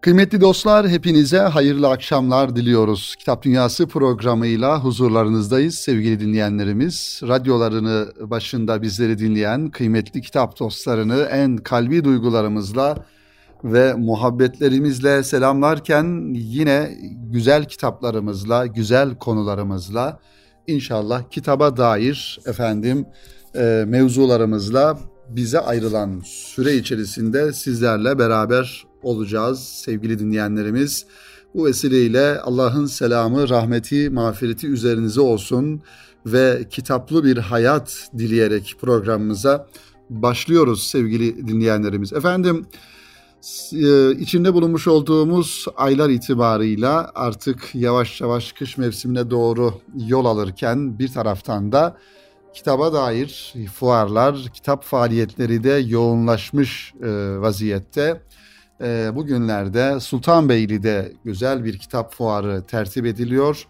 Kıymetli dostlar hepinize hayırlı akşamlar diliyoruz. Kitap Dünyası programıyla huzurlarınızdayız sevgili dinleyenlerimiz. Radyolarını başında bizleri dinleyen kıymetli kitap dostlarını en kalbi duygularımızla ve muhabbetlerimizle selamlarken yine güzel kitaplarımızla, güzel konularımızla inşallah kitaba dair efendim e, mevzularımızla bize ayrılan süre içerisinde sizlerle beraber olacağız sevgili dinleyenlerimiz. Bu vesileyle Allah'ın selamı, rahmeti, mağfireti üzerinize olsun ve kitaplı bir hayat dileyerek programımıza başlıyoruz sevgili dinleyenlerimiz. Efendim e, içinde bulunmuş olduğumuz aylar itibarıyla artık yavaş yavaş kış mevsimine doğru yol alırken bir taraftan da kitaba dair fuarlar, kitap faaliyetleri de yoğunlaşmış e, vaziyette. E, bugünlerde Sultanbeyli'de güzel bir kitap fuarı tertip ediliyor.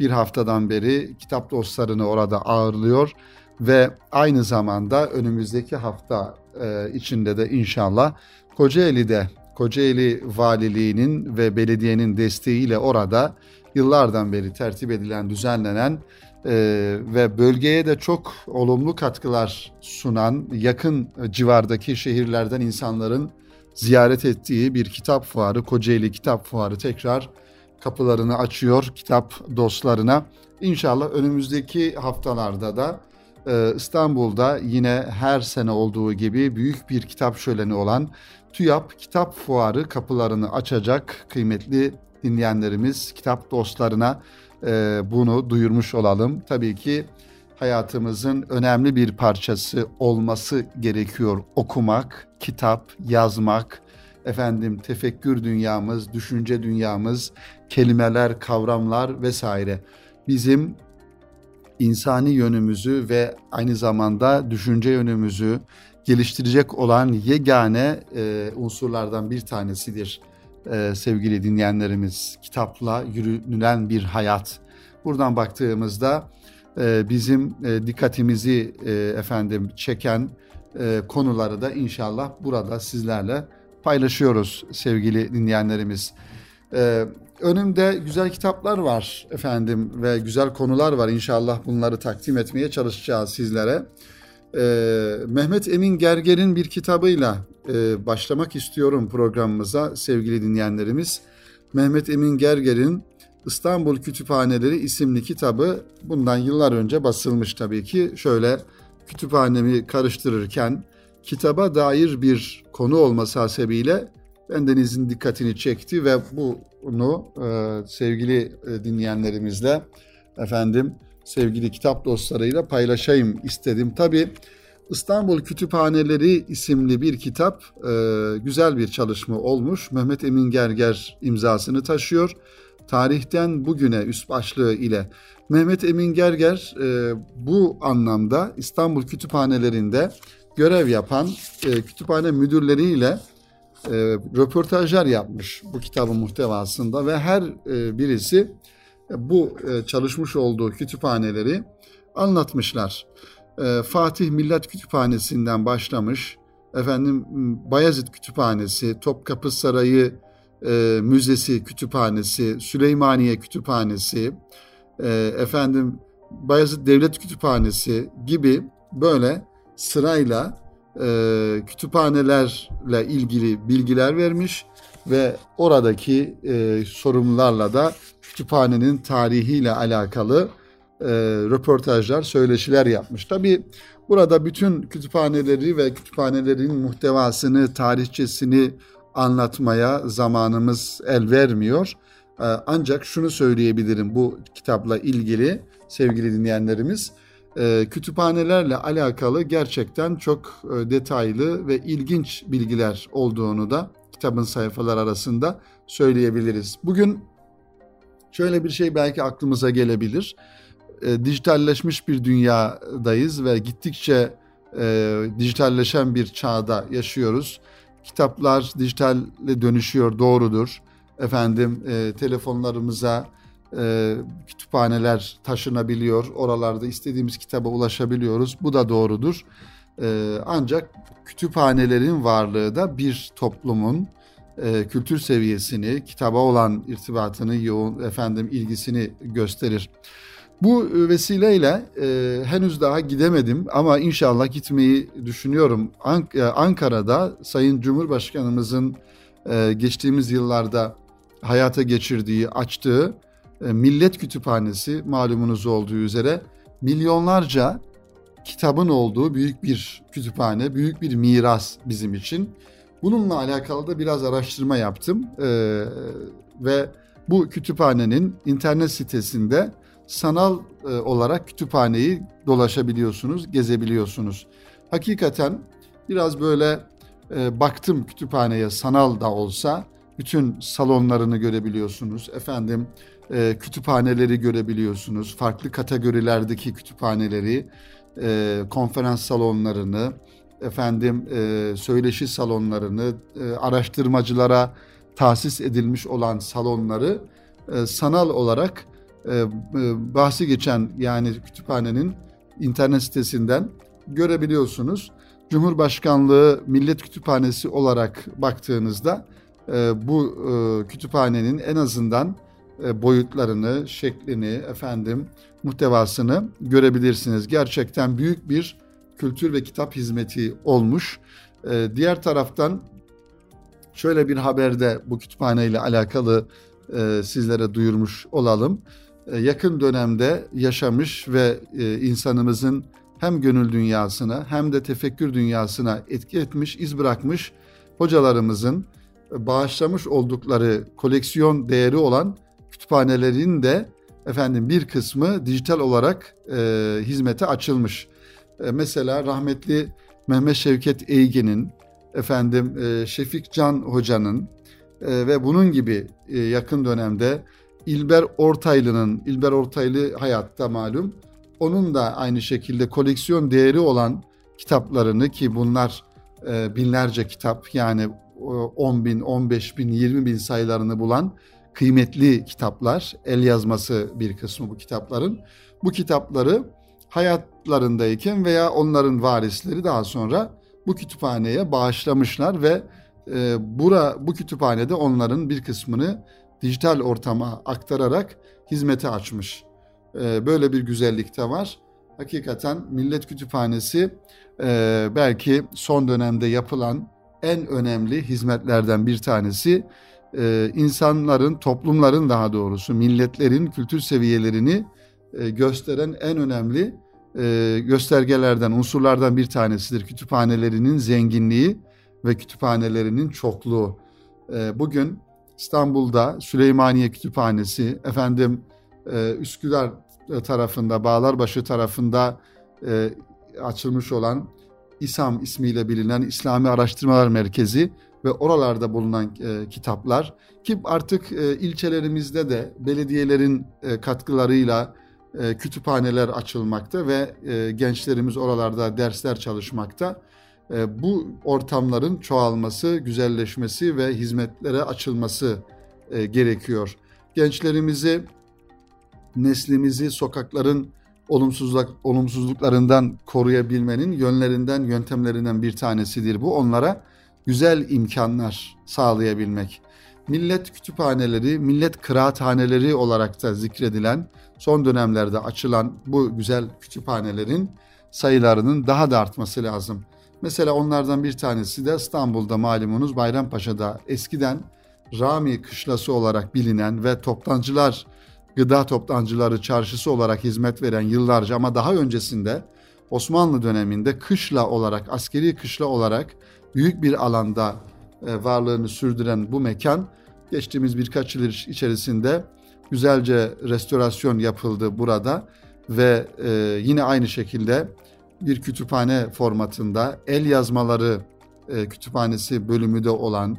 Bir haftadan beri kitap dostlarını orada ağırlıyor ve aynı zamanda önümüzdeki hafta e, içinde de inşallah Kocaeli'de Kocaeli Valiliği'nin ve belediyenin desteğiyle orada yıllardan beri tertip edilen, düzenlenen e, ve bölgeye de çok olumlu katkılar sunan yakın civardaki şehirlerden insanların ziyaret ettiği bir kitap fuarı, Kocaeli Kitap Fuarı tekrar kapılarını açıyor kitap dostlarına. İnşallah önümüzdeki haftalarda da e, İstanbul'da yine her sene olduğu gibi büyük bir kitap şöleni olan TÜYAP Kitap Fuarı kapılarını açacak kıymetli dinleyenlerimiz, kitap dostlarına e, bunu duyurmuş olalım. Tabii ki hayatımızın önemli bir parçası olması gerekiyor. Okumak, kitap, yazmak, efendim tefekkür dünyamız, düşünce dünyamız, kelimeler, kavramlar vesaire bizim insani yönümüzü ve aynı zamanda düşünce yönümüzü geliştirecek olan yegane e, unsurlardan bir tanesidir e, sevgili dinleyenlerimiz. Kitapla yürünülen bir hayat. Buradan baktığımızda e, bizim e, dikkatimizi e, efendim çeken e, konuları da inşallah burada sizlerle paylaşıyoruz sevgili dinleyenlerimiz. E, önümde güzel kitaplar var efendim ve güzel konular var. İnşallah bunları takdim etmeye çalışacağız sizlere. Ee, Mehmet Emin Gerger'in bir kitabıyla başlamak istiyorum programımıza sevgili dinleyenlerimiz. Mehmet Emin Gerger'in İstanbul Kütüphaneleri isimli kitabı bundan yıllar önce basılmış tabii ki. Şöyle kütüphanemi karıştırırken kitaba dair bir konu olması hasebiyle bendenizin dikkatini çekti ve bunu e, sevgili e, dinleyenlerimizle efendim sevgili kitap dostlarıyla paylaşayım istedim. Tabi İstanbul Kütüphaneleri isimli bir kitap e, güzel bir çalışma olmuş. Mehmet Emin Gerger imzasını taşıyor. Tarihten bugüne üst başlığı ile Mehmet Emin Gerger e, bu anlamda İstanbul kütüphanelerinde görev yapan e, kütüphane müdürleriyle e, röportajlar yapmış bu kitabın muhtevasında ve her e, birisi bu e, çalışmış olduğu kütüphaneleri anlatmışlar. E, Fatih Millet Kütüphanesi'nden başlamış. Efendim Bayezid Kütüphanesi, Topkapı Sarayı e, Müzesi Kütüphanesi, Süleymaniye Kütüphanesi, efendim Bayezid Devlet Kütüphanesi gibi böyle sırayla kütüphanelerle ilgili bilgiler vermiş ve oradaki sorumlularla da kütüphanenin tarihiyle alakalı e, röportajlar, söyleşiler yapmış. Tabi burada bütün kütüphaneleri ve kütüphanelerin muhtevasını, tarihçesini anlatmaya zamanımız el vermiyor. E, ancak şunu söyleyebilirim bu kitapla ilgili sevgili dinleyenlerimiz. E, kütüphanelerle alakalı gerçekten çok e, detaylı ve ilginç bilgiler olduğunu da kitabın sayfalar arasında söyleyebiliriz. Bugün şöyle bir şey belki aklımıza gelebilir. E, dijitalleşmiş bir dünyadayız ve gittikçe e, dijitalleşen bir çağda yaşıyoruz. Kitaplar dijitalle dönüşüyor, doğrudur. Efendim e, telefonlarımıza e, kütüphaneler taşınabiliyor. Oralarda istediğimiz kitaba ulaşabiliyoruz. Bu da doğrudur. E, ancak kütüphanelerin varlığı da bir toplumun e, kültür seviyesini, kitaba olan irtibatını, yoğun efendim ilgisini gösterir. Bu vesileyle e, henüz daha gidemedim ama inşallah gitmeyi düşünüyorum. Ank- e, Ankara'da Sayın Cumhurbaşkanımızın e, geçtiğimiz yıllarda hayata geçirdiği, açtığı e, Millet Kütüphanesi malumunuz olduğu üzere milyonlarca kitabın olduğu büyük bir kütüphane, büyük bir miras bizim için. Bununla alakalı da biraz araştırma yaptım ee, ve bu kütüphanenin internet sitesinde sanal e, olarak kütüphaneyi dolaşabiliyorsunuz, gezebiliyorsunuz. Hakikaten biraz böyle e, baktım kütüphaneye sanal da olsa bütün salonlarını görebiliyorsunuz. Efendim e, kütüphaneleri görebiliyorsunuz. Farklı kategorilerdeki kütüphaneleri, e, konferans salonlarını, efendim e, söyleşi salonlarını, e, araştırmacılara tahsis edilmiş olan salonları e, sanal olarak e, bahsi geçen yani kütüphanenin internet sitesinden görebiliyorsunuz. Cumhurbaşkanlığı Millet Kütüphanesi olarak baktığınızda e, bu e, kütüphanenin en azından boyutlarını, şeklini, efendim muhtevasını görebilirsiniz. Gerçekten büyük bir kültür ve kitap hizmeti olmuş. Diğer taraftan şöyle bir haberde bu kütüphane ile alakalı sizlere duyurmuş olalım. Yakın dönemde yaşamış ve insanımızın hem gönül dünyasına hem de tefekkür dünyasına etki etmiş, iz bırakmış hocalarımızın bağışlamış oldukları koleksiyon değeri olan kütüphanelerin de efendim bir kısmı dijital olarak e, hizmete açılmış. E, mesela rahmetli Mehmet Şevket Eygin'in, efendim e, Şefik Can Hoca'nın e, ve bunun gibi e, yakın dönemde İlber Ortaylı'nın, İlber Ortaylı hayatta malum, onun da aynı şekilde koleksiyon değeri olan kitaplarını ki bunlar e, binlerce kitap yani 10 bin, 15 bin, 20 bin sayılarını bulan kıymetli kitaplar, el yazması bir kısmı bu kitapların. Bu kitapları hayatlarındayken veya onların varisleri daha sonra bu kütüphaneye bağışlamışlar ve e, bura bu kütüphanede onların bir kısmını dijital ortama aktararak hizmete açmış. E, böyle bir güzellik de var. Hakikaten Millet Kütüphanesi e, belki son dönemde yapılan en önemli hizmetlerden bir tanesi e, insanların, toplumların daha doğrusu milletlerin kültür seviyelerini e, gösteren en önemli e, göstergelerden, unsurlardan bir tanesidir. Kütüphanelerinin zenginliği ve kütüphanelerinin çokluğu. E, bugün İstanbul'da Süleymaniye Kütüphanesi, efendim e, Üsküdar tarafında, Bağlarbaşı tarafında e, açılmış olan İSAM ismiyle bilinen İslami Araştırmalar Merkezi ve oralarda bulunan e, kitaplar ki artık e, ilçelerimizde de belediyelerin e, katkılarıyla e, kütüphaneler açılmakta ve e, gençlerimiz oralarda dersler çalışmakta. E, bu ortamların çoğalması, güzelleşmesi ve hizmetlere açılması e, gerekiyor. Gençlerimizi, neslimizi sokakların olumsuzluk, olumsuzluklarından koruyabilmenin yönlerinden, yöntemlerinden bir tanesidir bu. Onlara güzel imkanlar sağlayabilmek. Millet kütüphaneleri, millet kıraathaneleri olarak da zikredilen son dönemlerde açılan bu güzel kütüphanelerin sayılarının daha da artması lazım. Mesela onlardan bir tanesi de İstanbul'da malumunuz Bayrampaşa'da eskiden Rami Kışlası olarak bilinen ve toptancılar, gıda toptancıları çarşısı olarak hizmet veren yıllarca ama daha öncesinde Osmanlı döneminde kışla olarak, askeri kışla olarak büyük bir alanda e, varlığını sürdüren bu mekan geçtiğimiz birkaç yıl içerisinde güzelce restorasyon yapıldı burada ve e, yine aynı şekilde bir kütüphane formatında el yazmaları e, kütüphanesi bölümü de olan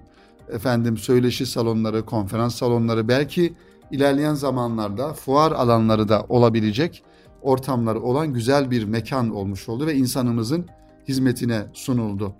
efendim söyleşi salonları, konferans salonları belki ilerleyen zamanlarda fuar alanları da olabilecek ortamları olan güzel bir mekan olmuş oldu ve insanımızın hizmetine sunuldu.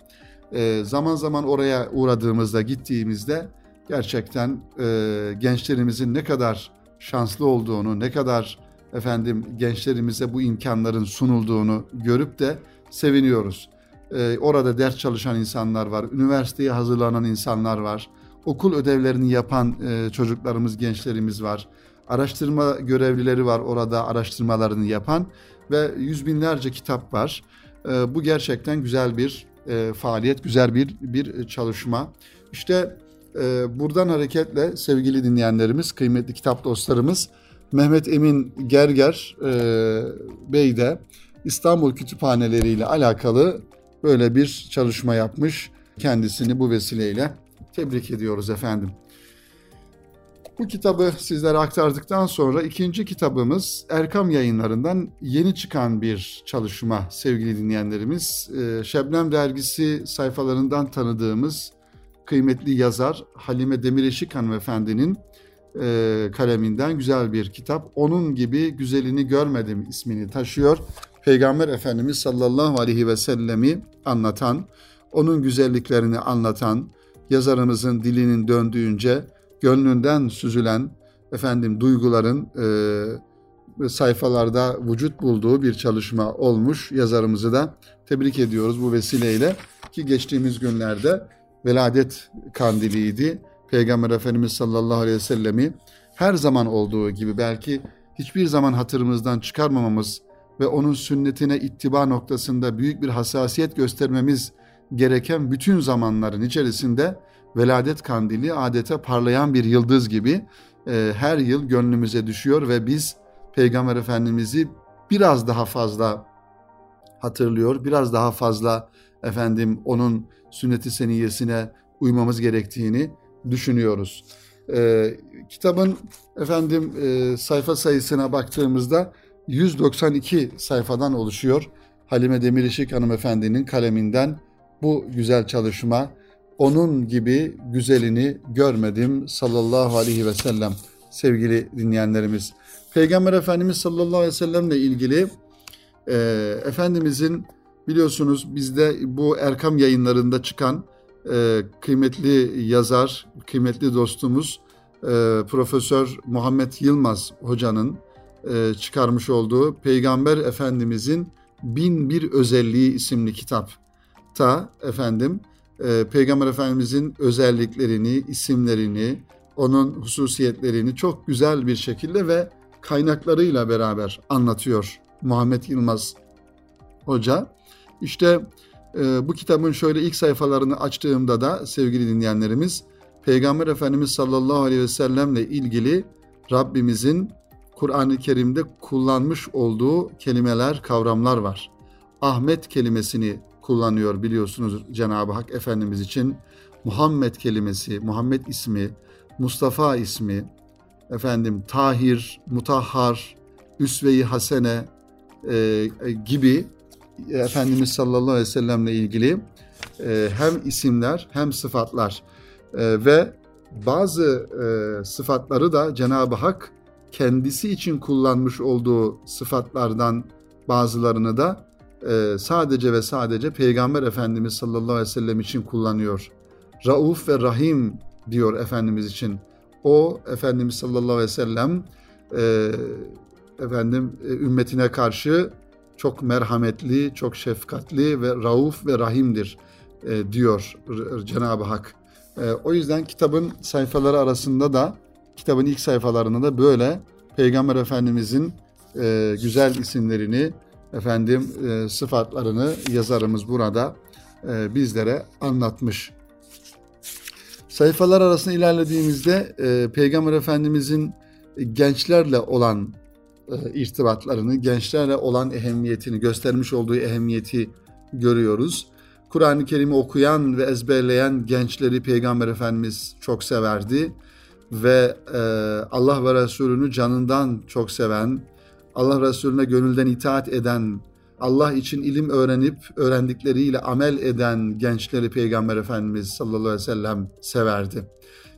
E, zaman zaman oraya uğradığımızda, gittiğimizde gerçekten e, gençlerimizin ne kadar şanslı olduğunu, ne kadar efendim gençlerimize bu imkanların sunulduğunu görüp de seviniyoruz. E, orada ders çalışan insanlar var, üniversiteye hazırlanan insanlar var. okul ödevlerini yapan e, çocuklarımız, gençlerimiz var. Araştırma görevlileri var orada araştırmalarını yapan ve yüz binlerce kitap var. E, bu gerçekten güzel bir e, faaliyet, güzel bir bir çalışma. İşte e, buradan hareketle sevgili dinleyenlerimiz, kıymetli kitap dostlarımız Mehmet Emin Gerger e, Bey de İstanbul Kütüphaneleri ile alakalı böyle bir çalışma yapmış. Kendisini bu vesileyle tebrik ediyoruz efendim. Bu kitabı sizlere aktardıktan sonra ikinci kitabımız Erkam yayınlarından yeni çıkan bir çalışma sevgili dinleyenlerimiz. Ee, Şebnem dergisi sayfalarından tanıdığımız kıymetli yazar Halime Demireşik hanımefendinin e, kaleminden güzel bir kitap. Onun gibi güzelini görmedim ismini taşıyor. Peygamber Efendimiz sallallahu aleyhi ve sellemi anlatan, onun güzelliklerini anlatan, yazarımızın dilinin döndüğünce gönlünden süzülen efendim duyguların e, sayfalarda vücut bulduğu bir çalışma olmuş. Yazarımızı da tebrik ediyoruz bu vesileyle ki geçtiğimiz günlerde veladet kandiliydi. Peygamber Efendimiz sallallahu aleyhi ve sellemi her zaman olduğu gibi belki hiçbir zaman hatırımızdan çıkarmamamız ve onun sünnetine ittiba noktasında büyük bir hassasiyet göstermemiz gereken bütün zamanların içerisinde veladet kandili adeta parlayan bir yıldız gibi e, her yıl gönlümüze düşüyor ve biz Peygamber Efendimiz'i biraz daha fazla hatırlıyor, biraz daha fazla efendim onun sünneti seniyesine uymamız gerektiğini düşünüyoruz. E, kitabın efendim e, sayfa sayısına baktığımızda 192 sayfadan oluşuyor. Halime Demirişik hanımefendinin kaleminden bu güzel çalışma onun gibi güzelini görmedim sallallahu aleyhi ve sellem sevgili dinleyenlerimiz. Peygamber Efendimiz sallallahu aleyhi ve sellemle ilgili e, Efendimizin biliyorsunuz bizde bu Erkam yayınlarında çıkan e, kıymetli yazar, kıymetli dostumuz e, Profesör Muhammed Yılmaz hocanın e, çıkarmış olduğu Peygamber Efendimizin Bin Bir Özelliği isimli kitap ta efendim e, Peygamber Efendimizin özelliklerini, isimlerini, onun hususiyetlerini çok güzel bir şekilde ve kaynaklarıyla beraber anlatıyor Muhammed Yılmaz Hoca. İşte e, bu kitabın şöyle ilk sayfalarını açtığımda da sevgili dinleyenlerimiz Peygamber Efendimiz sallallahu aleyhi ve sellemle ilgili Rabbimizin Kur'an-ı Kerim'de kullanmış olduğu kelimeler, kavramlar var. Ahmet kelimesini kullanıyor biliyorsunuz Cenab-ı Hak Efendimiz için. Muhammed kelimesi, Muhammed ismi, Mustafa ismi, efendim Tahir, Mutahhar, Üsve-i Hasene e, gibi Efendimiz sallallahu aleyhi ve sellemle ilgili e, hem isimler hem sıfatlar e, ve bazı e, sıfatları da Cenab-ı Hak kendisi için kullanmış olduğu sıfatlardan bazılarını da e, sadece ve sadece Peygamber Efendimiz sallallahu aleyhi ve sellem için kullanıyor. Rauf ve Rahim diyor Efendimiz için. O Efendimiz sallallahu aleyhi ve sellem e, efendim e, ümmetine karşı çok merhametli, çok şefkatli ve rauf ve rahimdir e, diyor Cenab-ı Hak. E, o yüzden kitabın sayfaları arasında da kitabın ilk sayfalarında da böyle Peygamber Efendimizin e, güzel isimlerini, efendim e, sıfatlarını yazarımız burada e, bizlere anlatmış. Sayfalar arasında ilerlediğimizde e, Peygamber Efendimizin gençlerle olan e, irtibatlarını, gençlerle olan ehemmiyetini, göstermiş olduğu ehemmiyeti görüyoruz. Kur'an-ı Kerim'i okuyan ve ezberleyen gençleri Peygamber Efendimiz çok severdi ve e, Allah ve Resulünü canından çok seven, Allah Resulüne gönülden itaat eden, Allah için ilim öğrenip öğrendikleriyle amel eden gençleri Peygamber Efendimiz sallallahu aleyhi ve sellem severdi.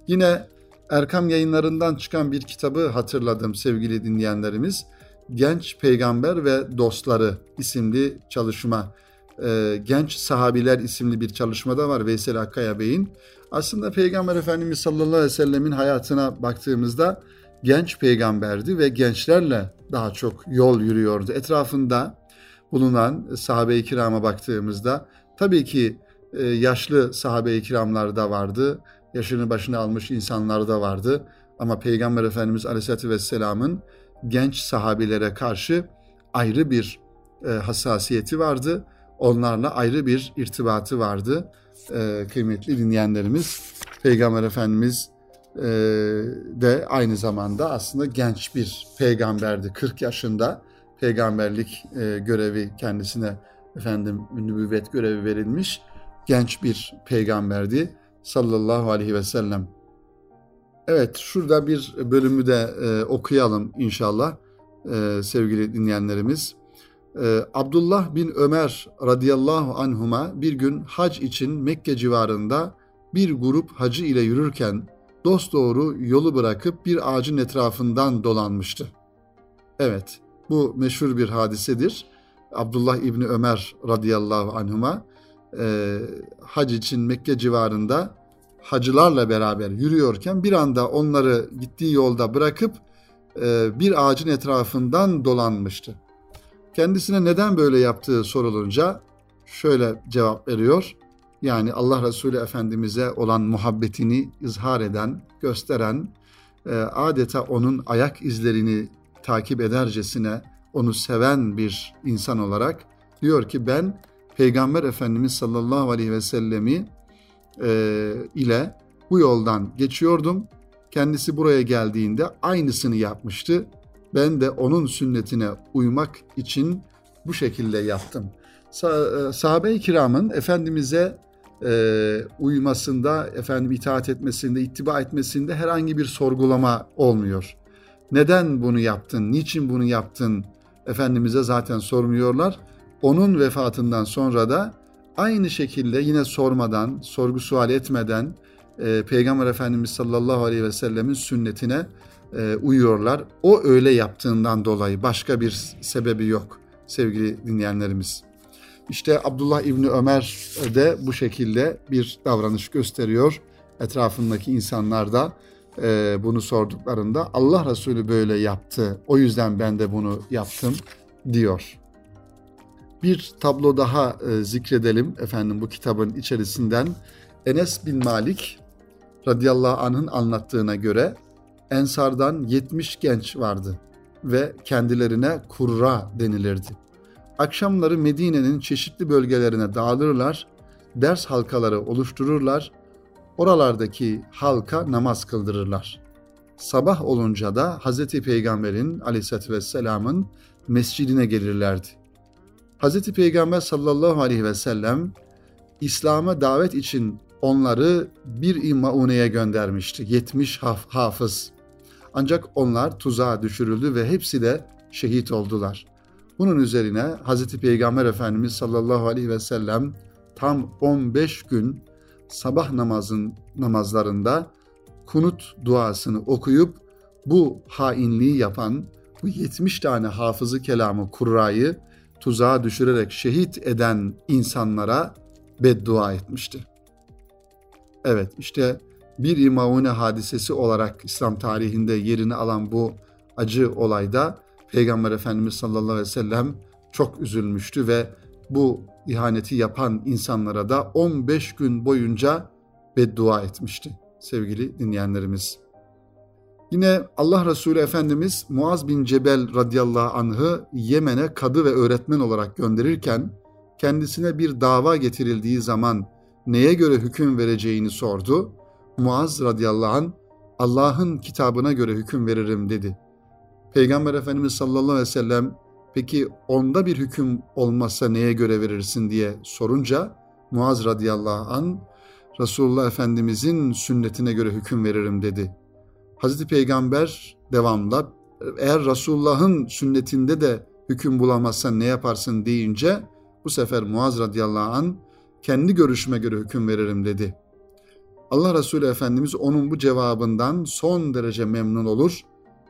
Yine Erkam yayınlarından çıkan bir kitabı hatırladım sevgili dinleyenlerimiz. Genç Peygamber ve Dostları isimli çalışma. E, Genç Sahabiler isimli bir çalışma da var Veysel Akkaya Bey'in. Aslında Peygamber Efendimiz sallallahu aleyhi ve sellemin hayatına baktığımızda genç peygamberdi ve gençlerle daha çok yol yürüyordu. Etrafında bulunan sahabe-i kirama baktığımızda tabii ki e, yaşlı sahabe-i kiramlar da vardı. Yaşını başına almış insanlar da vardı. Ama Peygamber Efendimiz Aleyhisselatü Vesselam'ın genç sahabilere karşı ayrı bir e, hassasiyeti vardı. Onlarla ayrı bir irtibatı vardı. E, kıymetli dinleyenlerimiz, Peygamber Efendimiz e, de aynı zamanda aslında genç bir peygamberdi. 40 yaşında peygamberlik e, görevi kendisine efendim nübüvvet görevi verilmiş genç bir peygamberdi sallallahu aleyhi ve sellem. Evet şurada bir bölümü de e, okuyalım inşallah e, sevgili dinleyenlerimiz. E, Abdullah bin Ömer radıyallahu anhuma bir gün hac için Mekke civarında bir grup hacı ile yürürken dosdoğru yolu bırakıp bir ağacın etrafından dolanmıştı. Evet bu meşhur bir hadisedir. Abdullah İbni Ömer radıyallahu anhuma e, hac için Mekke civarında hacılarla beraber yürüyorken bir anda onları gittiği yolda bırakıp e, bir ağacın etrafından dolanmıştı. Kendisine neden böyle yaptığı sorulunca şöyle cevap veriyor. Yani Allah Resulü Efendimiz'e olan muhabbetini izhar eden, gösteren, e, adeta onun ayak izlerini takip edercesine onu seven bir insan olarak diyor ki ben Peygamber Efendimiz sallallahu aleyhi ve sellemi e, ile bu yoldan geçiyordum. Kendisi buraya geldiğinde aynısını yapmıştı. Ben de onun sünnetine uymak için bu şekilde yaptım. Sa- e, Sahabe-i kiramın Efendimiz'e e, uymasında, efendim itaat etmesinde, ittiba etmesinde herhangi bir sorgulama olmuyor. Neden bunu yaptın, niçin bunu yaptın Efendimiz'e zaten sormuyorlar. Onun vefatından sonra da aynı şekilde yine sormadan, sorgu sual etmeden e, Peygamber Efendimiz sallallahu aleyhi ve sellemin sünnetine e, uyuyorlar. O öyle yaptığından dolayı başka bir sebebi yok sevgili dinleyenlerimiz. İşte Abdullah İbni Ömer de bu şekilde bir davranış gösteriyor. Etrafındaki insanlar da e, bunu sorduklarında Allah Resulü böyle yaptı. O yüzden ben de bunu yaptım diyor. Bir tablo daha e, zikredelim efendim bu kitabın içerisinden. Enes bin Malik radıyallahu anh'ın anlattığına göre Ensardan 70 genç vardı ve kendilerine kurra denilirdi. Akşamları Medine'nin çeşitli bölgelerine dağılırlar, ders halkaları oluştururlar, oralardaki halka namaz kıldırırlar. Sabah olunca da Hz. Peygamber'in aleyhissalatü vesselamın mescidine gelirlerdi. Hz. Peygamber sallallahu aleyhi ve sellem İslam'a davet için onları bir mauneye göndermişti. 70 haf hafız. Ancak onlar tuzağa düşürüldü ve hepsi de şehit oldular. Bunun üzerine Hz. Peygamber Efendimiz sallallahu aleyhi ve sellem tam 15 gün sabah namazın namazlarında kunut duasını okuyup bu hainliği yapan bu 70 tane hafızı kelamı kurrayı tuzağa düşürerek şehit eden insanlara beddua etmişti. Evet işte bir İmaune hadisesi olarak İslam tarihinde yerini alan bu acı olayda Peygamber Efendimiz sallallahu aleyhi ve sellem çok üzülmüştü ve bu ihaneti yapan insanlara da 15 gün boyunca beddua etmişti sevgili dinleyenlerimiz. Yine Allah Resulü Efendimiz Muaz bin Cebel radıyallahu anh'ı Yemen'e kadı ve öğretmen olarak gönderirken kendisine bir dava getirildiği zaman neye göre hüküm vereceğini sordu. Muaz radıyallahu anh Allah'ın kitabına göre hüküm veririm dedi. Peygamber Efendimiz sallallahu aleyhi ve sellem peki onda bir hüküm olmazsa neye göre verirsin diye sorunca Muaz radıyallahu an Resulullah Efendimizin sünnetine göre hüküm veririm dedi. Hazreti Peygamber devamla eğer Resulullah'ın sünnetinde de hüküm bulamazsan ne yaparsın deyince bu sefer Muaz radıyallahu an kendi görüşüme göre hüküm veririm dedi. Allah Resulü Efendimiz onun bu cevabından son derece memnun olur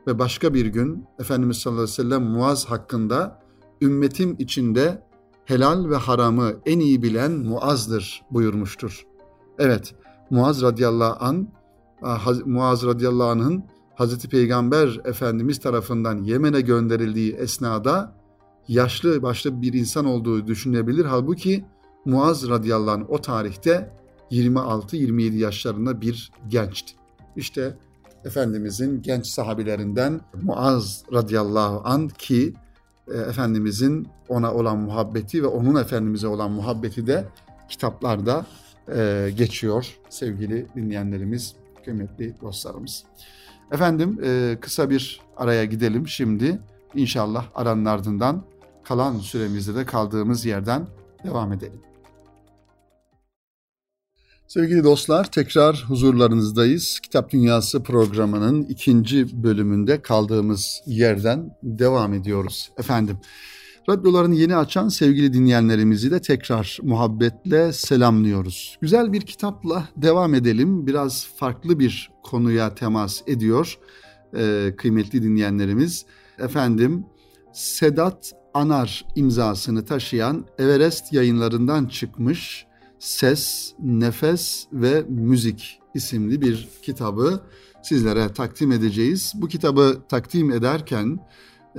ve başka bir gün Efendimiz sallallahu aleyhi ve sellem Muaz hakkında ümmetim içinde helal ve haramı en iyi bilen Muaz'dır buyurmuştur. Evet, Muaz radıyallahu an Muaz radıyallahu anh'ın Hazreti Peygamber Efendimiz tarafından Yemen'e gönderildiği esnada yaşlı başlı bir insan olduğu düşünebilir. Halbuki Muaz radıyallahu anh o tarihte 26-27 yaşlarında bir gençti. İşte Efendimizin genç sahabilerinden Muaz radıyallahu an ki e, Efendimizin ona olan muhabbeti ve onun Efendimiz'e olan muhabbeti de kitaplarda e, geçiyor sevgili dinleyenlerimiz, kıymetli dostlarımız. Efendim e, kısa bir araya gidelim şimdi. İnşallah aranın ardından kalan süremizde de kaldığımız yerden devam edelim. Sevgili dostlar tekrar huzurlarınızdayız. Kitap Dünyası programının ikinci bölümünde kaldığımız yerden devam ediyoruz efendim. Radyolarını yeni açan sevgili dinleyenlerimizi de tekrar muhabbetle selamlıyoruz. Güzel bir kitapla devam edelim. Biraz farklı bir konuya temas ediyor ee, kıymetli dinleyenlerimiz. Efendim Sedat Anar imzasını taşıyan Everest yayınlarından çıkmış Ses, Nefes ve Müzik isimli bir kitabı sizlere takdim edeceğiz. Bu kitabı takdim ederken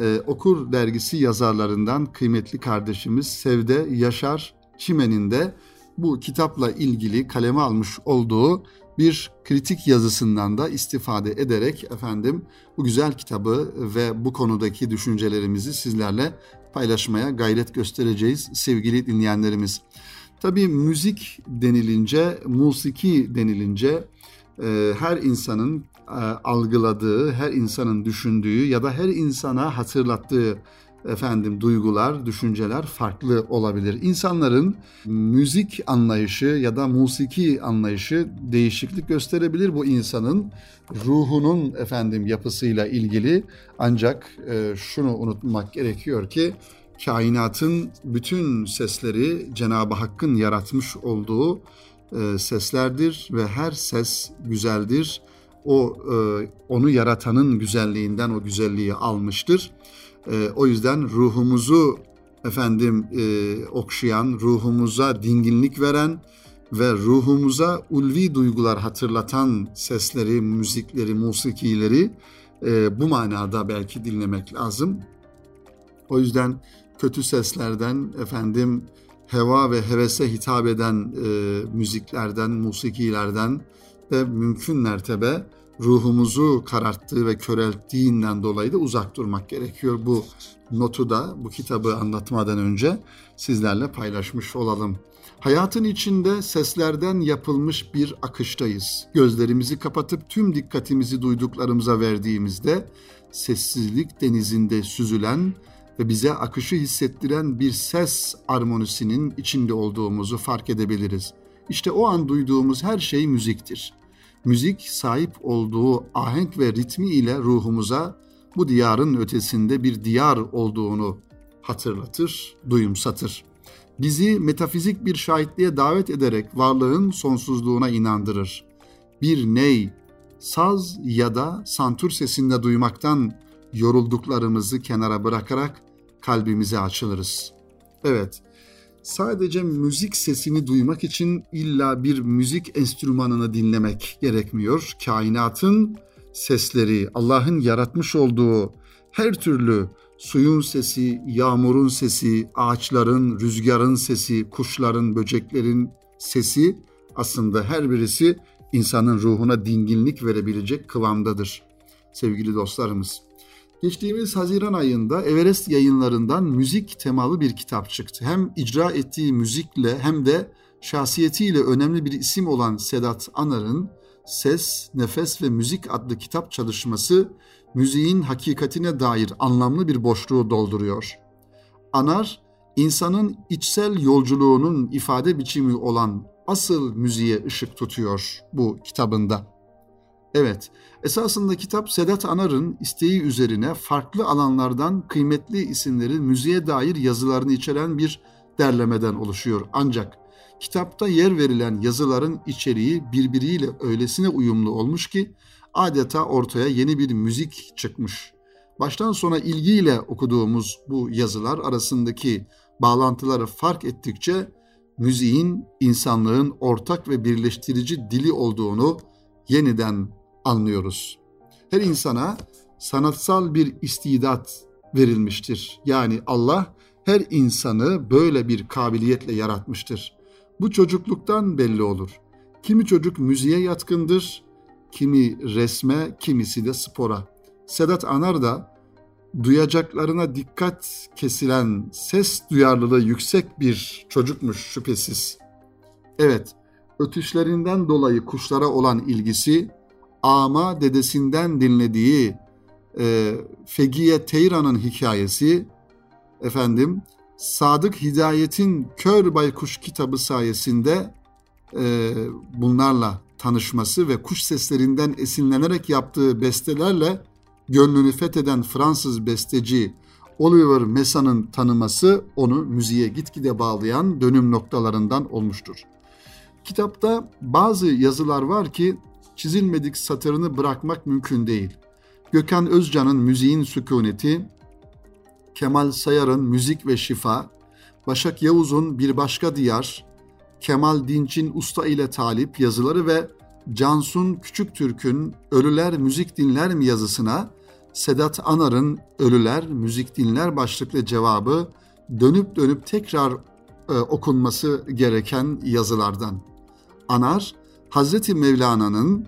e, Okur dergisi yazarlarından kıymetli kardeşimiz Sevde Yaşar Çimen'in de bu kitapla ilgili kaleme almış olduğu bir kritik yazısından da istifade ederek efendim bu güzel kitabı ve bu konudaki düşüncelerimizi sizlerle paylaşmaya gayret göstereceğiz sevgili dinleyenlerimiz. Tabii müzik denilince, musiki denilince e, her insanın algıladığı, her insanın düşündüğü ya da her insana hatırlattığı efendim duygular, düşünceler farklı olabilir. İnsanların müzik anlayışı ya da musiki anlayışı değişiklik gösterebilir bu insanın ruhunun efendim yapısıyla ilgili. Ancak e, şunu unutmak gerekiyor ki kainatın bütün sesleri Cenab-ı Hakk'ın yaratmış olduğu e, seslerdir ve her ses güzeldir. O e, onu yaratanın güzelliğinden o güzelliği almıştır. E, o yüzden ruhumuzu efendim e, okşayan, ruhumuza dinginlik veren ve ruhumuza ulvi duygular hatırlatan sesleri, müzikleri, musikileri e, bu manada belki dinlemek lazım. O yüzden kötü seslerden, efendim heva ve hevese hitap eden e, müziklerden, musikilerden ve mümkün mertebe ruhumuzu kararttığı ve körelttiğinden dolayı da uzak durmak gerekiyor. Bu notu da bu kitabı anlatmadan önce sizlerle paylaşmış olalım. Hayatın içinde seslerden yapılmış bir akıştayız. Gözlerimizi kapatıp tüm dikkatimizi duyduklarımıza verdiğimizde sessizlik denizinde süzülen ve bize akışı hissettiren bir ses armonisinin içinde olduğumuzu fark edebiliriz. İşte o an duyduğumuz her şey müziktir. Müzik sahip olduğu ahenk ve ritmi ile ruhumuza bu diyarın ötesinde bir diyar olduğunu hatırlatır, duyumsatır. Bizi metafizik bir şahitliğe davet ederek varlığın sonsuzluğuna inandırır. Bir ney, saz ya da santur sesinde duymaktan yorulduklarımızı kenara bırakarak kalbimize açılırız. Evet, sadece müzik sesini duymak için illa bir müzik enstrümanını dinlemek gerekmiyor. Kainatın sesleri, Allah'ın yaratmış olduğu her türlü suyun sesi, yağmurun sesi, ağaçların, rüzgarın sesi, kuşların, böceklerin sesi aslında her birisi insanın ruhuna dinginlik verebilecek kıvamdadır sevgili dostlarımız. Geçtiğimiz Haziran ayında Everest yayınlarından müzik temalı bir kitap çıktı. Hem icra ettiği müzikle hem de şahsiyetiyle önemli bir isim olan Sedat Anar'ın Ses, Nefes ve Müzik adlı kitap çalışması müziğin hakikatine dair anlamlı bir boşluğu dolduruyor. Anar, insanın içsel yolculuğunun ifade biçimi olan asıl müziğe ışık tutuyor bu kitabında. Evet, esasında kitap Sedat Anar'ın isteği üzerine farklı alanlardan kıymetli isimlerin müziğe dair yazılarını içeren bir derlemeden oluşuyor. Ancak kitapta yer verilen yazıların içeriği birbiriyle öylesine uyumlu olmuş ki adeta ortaya yeni bir müzik çıkmış. Baştan sona ilgiyle okuduğumuz bu yazılar arasındaki bağlantıları fark ettikçe müziğin insanlığın ortak ve birleştirici dili olduğunu yeniden anlıyoruz. Her insana sanatsal bir istidat verilmiştir. Yani Allah her insanı böyle bir kabiliyetle yaratmıştır. Bu çocukluktan belli olur. Kimi çocuk müziğe yatkındır, kimi resme, kimisi de spora. Sedat Anar da duyacaklarına dikkat kesilen ses duyarlılığı yüksek bir çocukmuş şüphesiz. Evet, ötüşlerinden dolayı kuşlara olan ilgisi, ama dedesinden dinlediği e, Fegiye Teyran'ın hikayesi, efendim, Sadık Hidayet'in Kör Baykuş kitabı sayesinde e, bunlarla tanışması ve kuş seslerinden esinlenerek yaptığı bestelerle gönlünü fetheden Fransız besteci Oliver Messa'nın tanıması onu müziğe gitgide bağlayan dönüm noktalarından olmuştur. Kitapta bazı yazılar var ki çizilmedik satırını bırakmak mümkün değil. Gökhan Özcan'ın Müziğin Sükuneti, Kemal Sayar'ın Müzik ve Şifa, Başak Yavuz'un Bir Başka Diyar, Kemal Dinç'in Usta ile Talip yazıları ve Cansun Küçüktürk'ün Ölüler Müzik Dinler mi yazısına Sedat Anar'ın Ölüler Müzik Dinler başlıklı cevabı dönüp dönüp tekrar e, okunması gereken yazılardan. Anar, Hazreti Mevlana'nın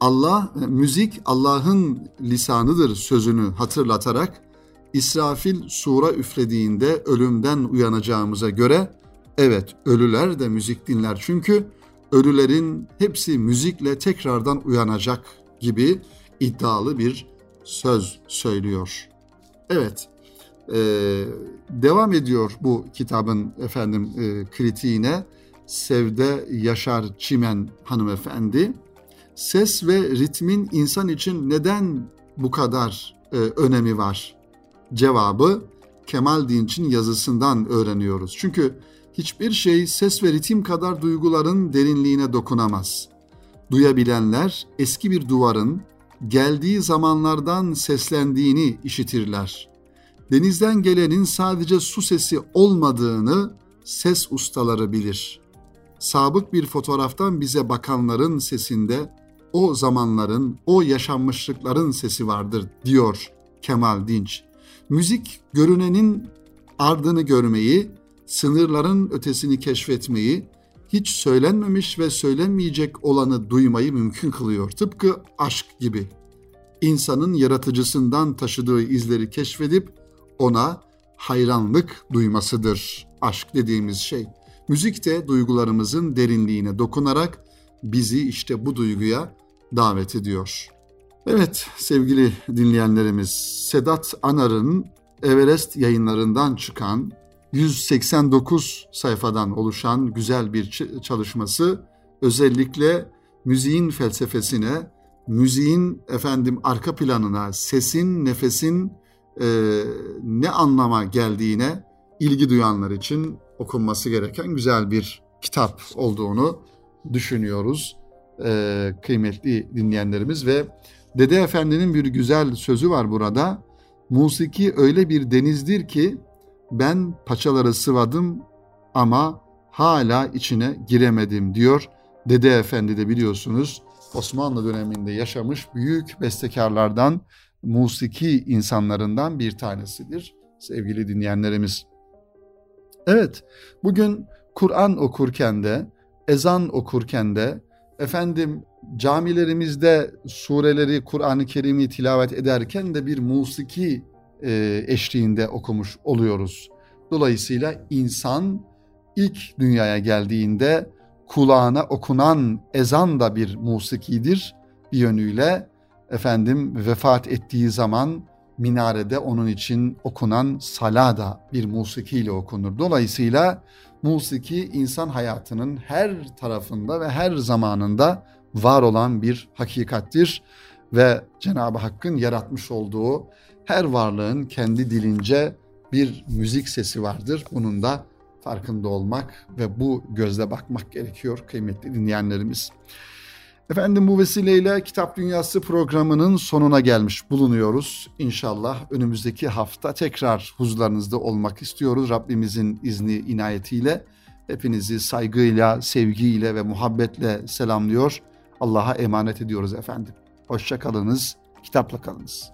Allah müzik Allah'ın lisanıdır sözünü hatırlatarak İsrafil sura üflediğinde ölümden uyanacağımıza göre evet ölüler de müzik dinler çünkü ölülerin hepsi müzikle tekrardan uyanacak gibi iddialı bir söz söylüyor. Evet, e, devam ediyor bu kitabın efendim e, kritiğine Sevde Yaşar Çimen hanımefendi. Ses ve ritmin insan için neden bu kadar e, önemi var? Cevabı Kemal Dinç'in yazısından öğreniyoruz. Çünkü hiçbir şey ses ve ritim kadar duyguların derinliğine dokunamaz. Duyabilenler eski bir duvarın geldiği zamanlardan seslendiğini işitirler. Denizden gelenin sadece su sesi olmadığını ses ustaları bilir sabık bir fotoğraftan bize bakanların sesinde o zamanların, o yaşanmışlıkların sesi vardır diyor Kemal Dinç. Müzik görünenin ardını görmeyi, sınırların ötesini keşfetmeyi, hiç söylenmemiş ve söylenmeyecek olanı duymayı mümkün kılıyor. Tıpkı aşk gibi. İnsanın yaratıcısından taşıdığı izleri keşfedip ona hayranlık duymasıdır aşk dediğimiz şey. Müzik de duygularımızın derinliğine dokunarak bizi işte bu duyguya davet ediyor. Evet sevgili dinleyenlerimiz Sedat Anar'ın Everest yayınlarından çıkan 189 sayfadan oluşan güzel bir çalışması özellikle müziğin felsefesine, müziğin efendim arka planına, sesin, nefesin e, ne anlama geldiğine ilgi duyanlar için okunması gereken güzel bir kitap olduğunu düşünüyoruz ee, kıymetli dinleyenlerimiz ve Dede Efendi'nin bir güzel sözü var burada. Musiki öyle bir denizdir ki ben paçaları sıvadım ama hala içine giremedim diyor. Dede Efendi de biliyorsunuz Osmanlı döneminde yaşamış büyük bestekarlardan, musiki insanlarından bir tanesidir sevgili dinleyenlerimiz. Evet, bugün Kur'an okurken de, ezan okurken de, efendim camilerimizde sureleri, Kur'an-ı Kerim'i tilavet ederken de bir musiki e, eşliğinde okumuş oluyoruz. Dolayısıyla insan ilk dünyaya geldiğinde kulağına okunan ezan da bir musikidir bir yönüyle. Efendim vefat ettiği zaman minarede onun için okunan salada bir musikiyle okunur. Dolayısıyla musiki insan hayatının her tarafında ve her zamanında var olan bir hakikattir ve Cenab-ı Hakk'ın yaratmış olduğu her varlığın kendi dilince bir müzik sesi vardır. Bunun da farkında olmak ve bu gözle bakmak gerekiyor kıymetli dinleyenlerimiz. Efendim bu vesileyle Kitap Dünyası programının sonuna gelmiş bulunuyoruz. İnşallah önümüzdeki hafta tekrar huzurlarınızda olmak istiyoruz. Rabbimizin izni inayetiyle hepinizi saygıyla, sevgiyle ve muhabbetle selamlıyor. Allah'a emanet ediyoruz efendim. Hoşça kalınız, kitapla kalınız.